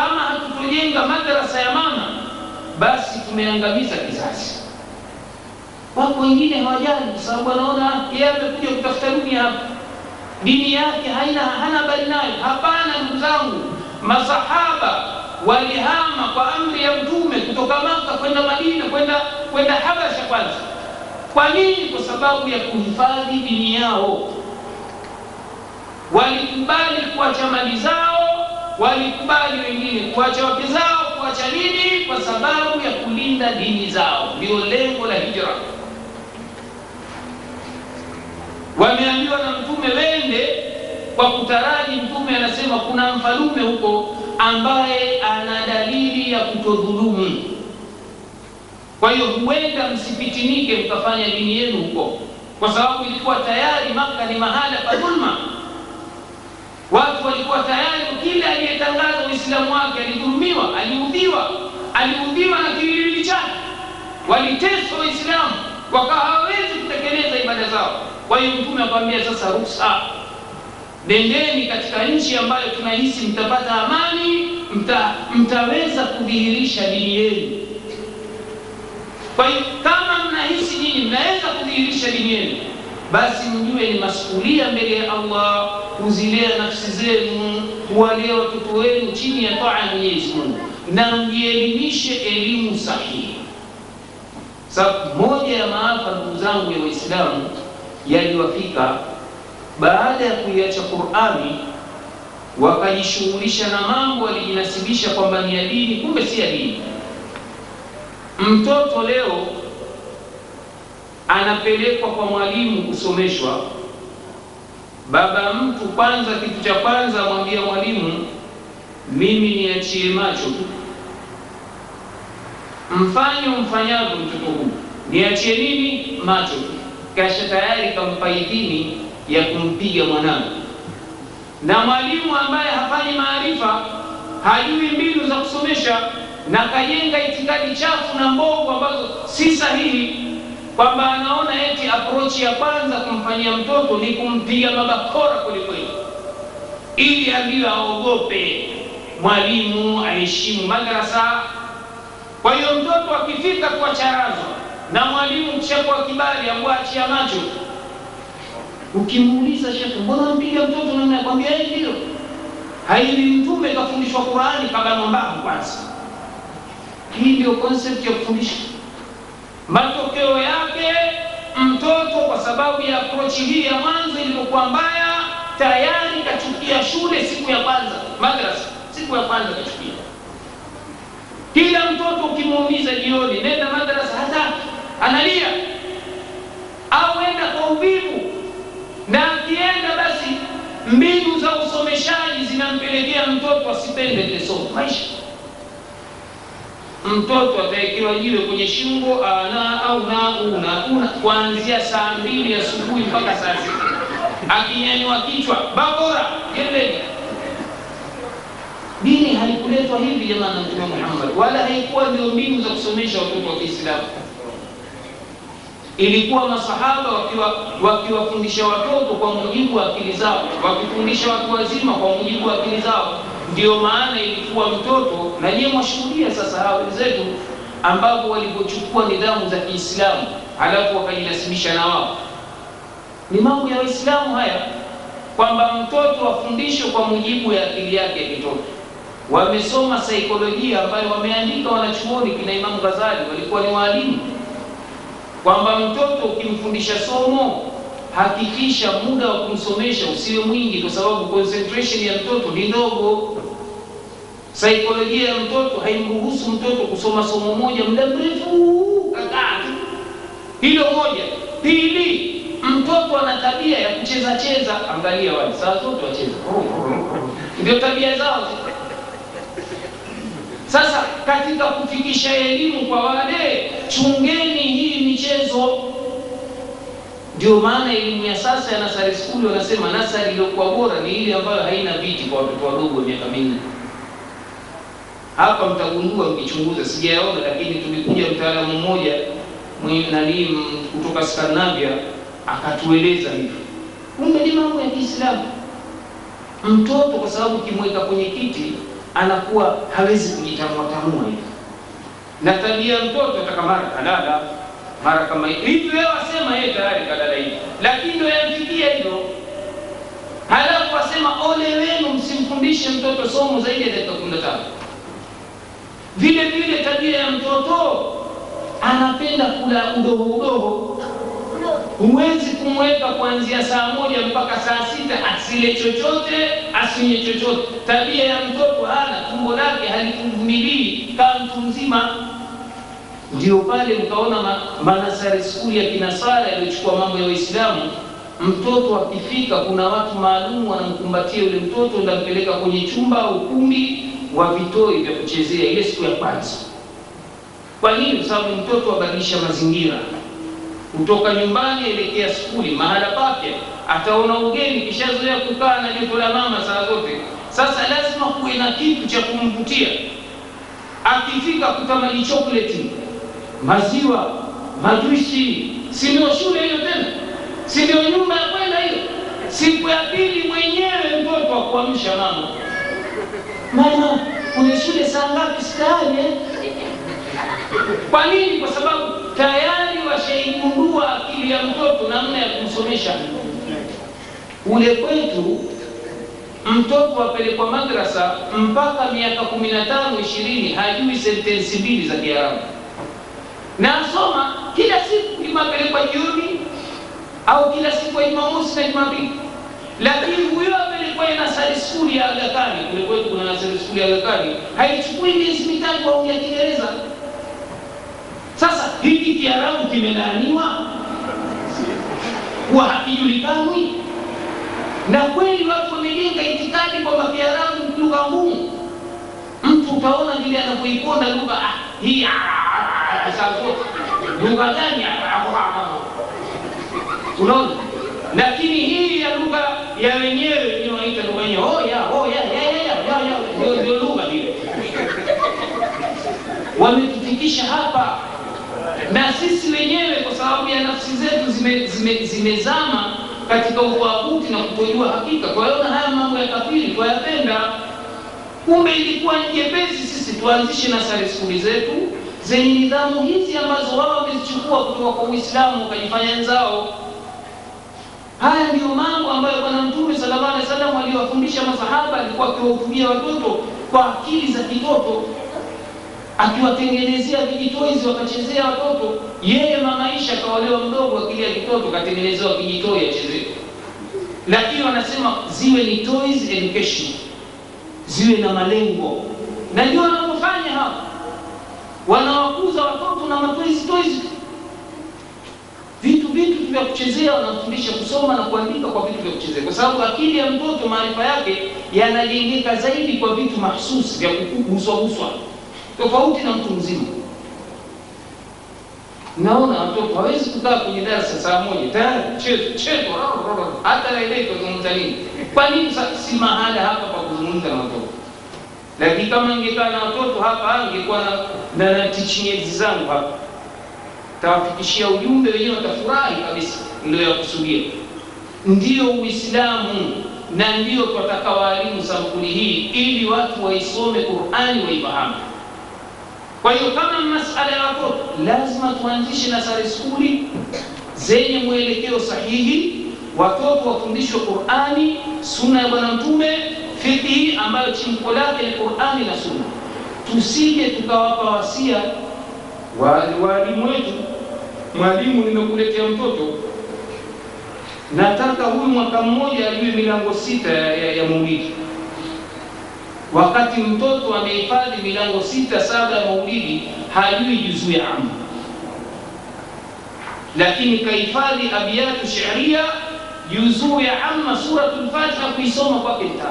kama hatutojenga madrasa ya mama, basi tumeangamiza kizazi. Wako wengine hawajali, kwa sababu wanaona yeye amekuja kutafuta dunia hapa, dini yake haina hana habari nayo. Hapana, ndugu zangu, masahaba walihama kwa amri ya Mtume kutoka Maka kwenda Madina, kwenda kwenda Habasha kwanza. Kwa nini? Kwa sababu ya kuhifadhi dini yao. Walikubali kuacha mali zao, walikubali wengine kuacha wake zao, kuacha nini? Kwa sababu ya kulinda dini zao. Ndio lengo la hijra. Wameambiwa na Mtume wende kwa kutaraji. Mtume anasema kuna mfalume huko ambaye ana dalili ya kutodhulumu. Kwa hiyo huenda msipitinike mkafanya dini yenu huko, kwa sababu ilikuwa tayari Maka ni mahala pa dhulma. Watu walikuwa tayari, kila aliyetangaza Uislamu wake alidhulumiwa, aliudhiwa, aliudhiwa na kiwiliwili chake. Waliteswa Waislamu wakawa hawawezi kutekeleza ibada zao. Kwa hiyo Mtume akwambia sasa, ruksa nendeni katika nchi ambayo tunahisi mtapata amani, mta, mtaweza kudhihirisha dini yenu. Kwa hiyo kama mnahisi nyinyi mnaweza kudhihirisha dini yenu, basi mjue ni masuhulia mbele ya Allah kuzilea nafsi zenu, kuwalea watoto wenu chini ya taa ya Mwenyezi Mungu, na mjielimishe elimu sahihi. Sababu moja ya maafa, ndugu zangu ya Waislamu, yaliwafika baada ya kuiacha Qur'ani wakajishughulisha na mambo walijinasibisha kwamba ni ya dini, kumbe si ya dini. Mtoto leo anapelekwa kwa mwalimu kusomeshwa. Baba mtu kwanza, kitu cha kwanza amwambia mwalimu, mimi niachie macho tu, mfanye mfanyavyo mtoto huu, niachie nini? Macho tu. Kasha tayari kampa idhini ya kumpiga mwanangu, Na mwalimu ambaye hafanyi maarifa, hajui mbinu za kusomesha, na kajenga itikadi chafu na mbovu ambazo si sahihi, kwamba anaona eti approach ya kwanza kumfanyia mtoto ni kumpiga mabakora kwelikweli, ili ambiwe aogope mwalimu, aheshimu madrasa. Kwa hiyo mtoto akifika kuacharazwa na mwalimu kishakuwa kibali akuachia macho Ukimuuliza shekhe, mbona mpiga mtoto namna akwambia hii ndio haivi, mtume kafundishwa Qurani kabanwa mbavu kwanza. Hii ndio concept ya kufundisha. Matokeo yake mtoto kwa sababu ya aprochi hii ya mwanzo ilipokuwa mbaya, tayari kachukia shule siku ya kwanza, madrasa siku ya kwanza kachukia. Kila mtoto ukimuuliza jioni, nenda madrasa, hata analia au enda kwa uvivu na akienda basi, mbinu za usomeshaji zinampelekea mtoto asipende ile. Maisha mtoto ataekewa jiwe kwenye shingo, ana au na una una, kuanzia saa mbili asubuhi mpaka saa sita akinyanywa kichwa babora geleni. Dini haikuletwa hivi jamani na Mtume Muhammad, wala haikuwa ndio mbinu za kusomesha watoto wa Kiislamu ilikuwa masahaba wakiwafundisha waki watoto kwa mujibu wa akili zao, wakifundisha watu wazima kwa mujibu wa akili zao. Ndio maana ilikuwa mtoto, na nyie mwashuhudia sasa hawa wenzetu ambapo walivyochukua nidhamu za Kiislamu halafu wakajilazimisha na wao. Ni mambo ya Waislamu haya, kwamba mtoto afundishwe kwa mujibu ya akili yake ya kitoto. Wamesoma saikolojia ambayo wameandika wanachuoni, kina Imamu Ghazali walikuwa ni waalimu kwamba mtoto ukimfundisha somo hakikisha muda wa kumsomesha usiwe mwingi, kwa sababu concentration ya mtoto ni ndogo. Saikolojia ya mtoto haimruhusu mtoto kusoma somo moja muda mrefu kakaa tu, hilo moja. Pili, mtoto ana tabia ya kucheza cheza. Angalia wale saa zote wacheza, ndio tabia zao. Sasa katika kufikisha elimu kwa wale, chungeni hii michezo. Ndio maana elimu ya sasa ya nasari skuli wanasema nasari iliyokuwa bora ni ile ambayo haina viti kwa watoto wadogo wa miaka minne. Hapa mtagundua mkichunguza, sijayaona, lakini tulikuja mtaalamu mmoja nani kutoka Skandinavia akatueleza hivyo. Kumbe ni mambo ya Kiislamu. Mtoto kwa sababu ukimweka kwenye kiti anakuwa hawezi kujitamuatamua hivi, na tabia ya mtoto atakamara kalala mara kama hivi, wewe wasema yeye tayari kalala hivi, lakini ndio yamfikia hivyo. Halafu wasema ole wenu, msimfundishe mtoto somo zaidi ya dakika kumi na tano. Vile vile tabia ya mtoto anapenda kula udogo udogo, huwezi kumweka kuanzia saa moja mpaka saa sita asile chochote asinywe chochote. Tabia ya mtoto hana tumbo lake halikuvumilii kama mtu mzima. Ndio pale mkaona ma, manasari skuli ya kinasara yaliyochukua mambo ya Waislamu. Mtoto akifika, kuna watu maalum wanamkumbatia yule mtoto, ndampeleka kwenye chumba au ukumbi wa vitoi vya kuchezea ile siku ya kwanza. Kwa nini? Kwa sababu mtoto abadilisha mazingira kutoka nyumbani elekea skuli, mahala papya, ataona ugeni, kishazoea kukaa na joto la mama saa zote. Sasa lazima kuwe na kitu cha kumvutia. Akifika kutamani chokoleti, maziwa, majuisi, si ndio shule hiyo tena? Si ndio nyumba ya kwenda hiyo? Siku ya pili mwenyewe mtoto akuamsha mama, mama, kuna shule saa ngapi? Stari kwa nini? Kwa sababu tayari washaigundua akili ya mtoto namna ya kumsomesha. Ule kwetu mtoto apelekwa madrasa mpaka miaka kumi na tano ishirini hajui sentensi mbili za Kiarabu na asoma kila siku, imapelekwa jioni au kila siku ya Jumamosi na Jumapili. Lakini huyo apelekwa nasari skuli ya Aga Khan, kwetu kuna nasari skuli ya Aga haichukui miezi mitatu au ya Kiingereza. Sasa hiki Kiarabu kimelaaniwa kuwa hakijulikani, na kweli watu wamejenga itikadi kwamba Kiarabu lugha ngumu. Mtu utaona vile anavyoikonda lugha ah, hii saa lugha gani? Unaona, lakini hii ya lugha ya wenyewe ndio wanaita lugha yenyewe. Oh ya oh ya ya ya ya ya ndio lugha ile wametufikisha hapa na sisi wenyewe kwa sababu ya nafsi zetu zimezama zime, zime katika uabuti na kutojua hakika. Kwa hiyo na haya mambo ya kafiri twayapenda, kumbe ilikuwa jepesi sisi tuanzishe nasari skuli zetu zenye nidhamu hizi ambazo wao wamezichukua kutoka kwa Uislamu wakajifanya nzao. Haya ndiyo mambo ambayo Bwana Mtume sallallahu alaihi wasallam aliwafundisha masahaba, alikuwa akiwahutubia watoto kwa akili za kitoto akiwatengenezea vijitoizi wakachezea watoto. Yeye mamaisha kaolewa mdogo, akili ya kitoto katengenezewa vijitoi achezee. Lakini wanasema ziwe ni toys education, ziwe na malengo, na ndio wanapofanya hapa, wanawakuza watoto na matoizi toizi, vitu vitu vya kuchezea, wanafundisha kusoma na kuandika kwa vitu vya kuchezea, kwa sababu akili ya mtoto maarifa yake yanajengeka zaidi kwa vitu mahsusi vya kuguswaguswa tofauti na mtu mzima. Naona watoto hawezi kukaa kwenye darasa saa moja tayari cheto chezo, hata naelewa tuzungumza nini. Kwa nini si mahala hapa pa kuzungumza na watoto? Lakini kama ingekaa na watoto hapa, ningekuwa na na teaching zangu hapa, tawafikishia ujumbe wenyewe, watafurahi kabisa. Ndio ya kusudia, ndio Uislamu na ndio twataka waalimu sampuli hii, ili watu waisome Qur'ani waifahamu. Kwa hiyo kama masala ya watoto, lazima tuanzishe nasari skuli zenye mwelekeo sahihi, watoto wafundishwe Qur'ani, sunna ya Bwana Mtume, fiqhi ambayo chimko lake ni Qur'ani na sunna. Tusije tukawapa wasia walimu wetu, mwalimu, nimekuletea mtoto, nataka huyu mwaka mmoja ajue milango sita ya, ya, ya maulidi. Wakati mtoto amehifadhi milango sita saba ya maulidi hajui juzuu ya amma, lakini kahifadhi abiyatu shiria juzuu ya amma suratul Fatiha kuisoma kwake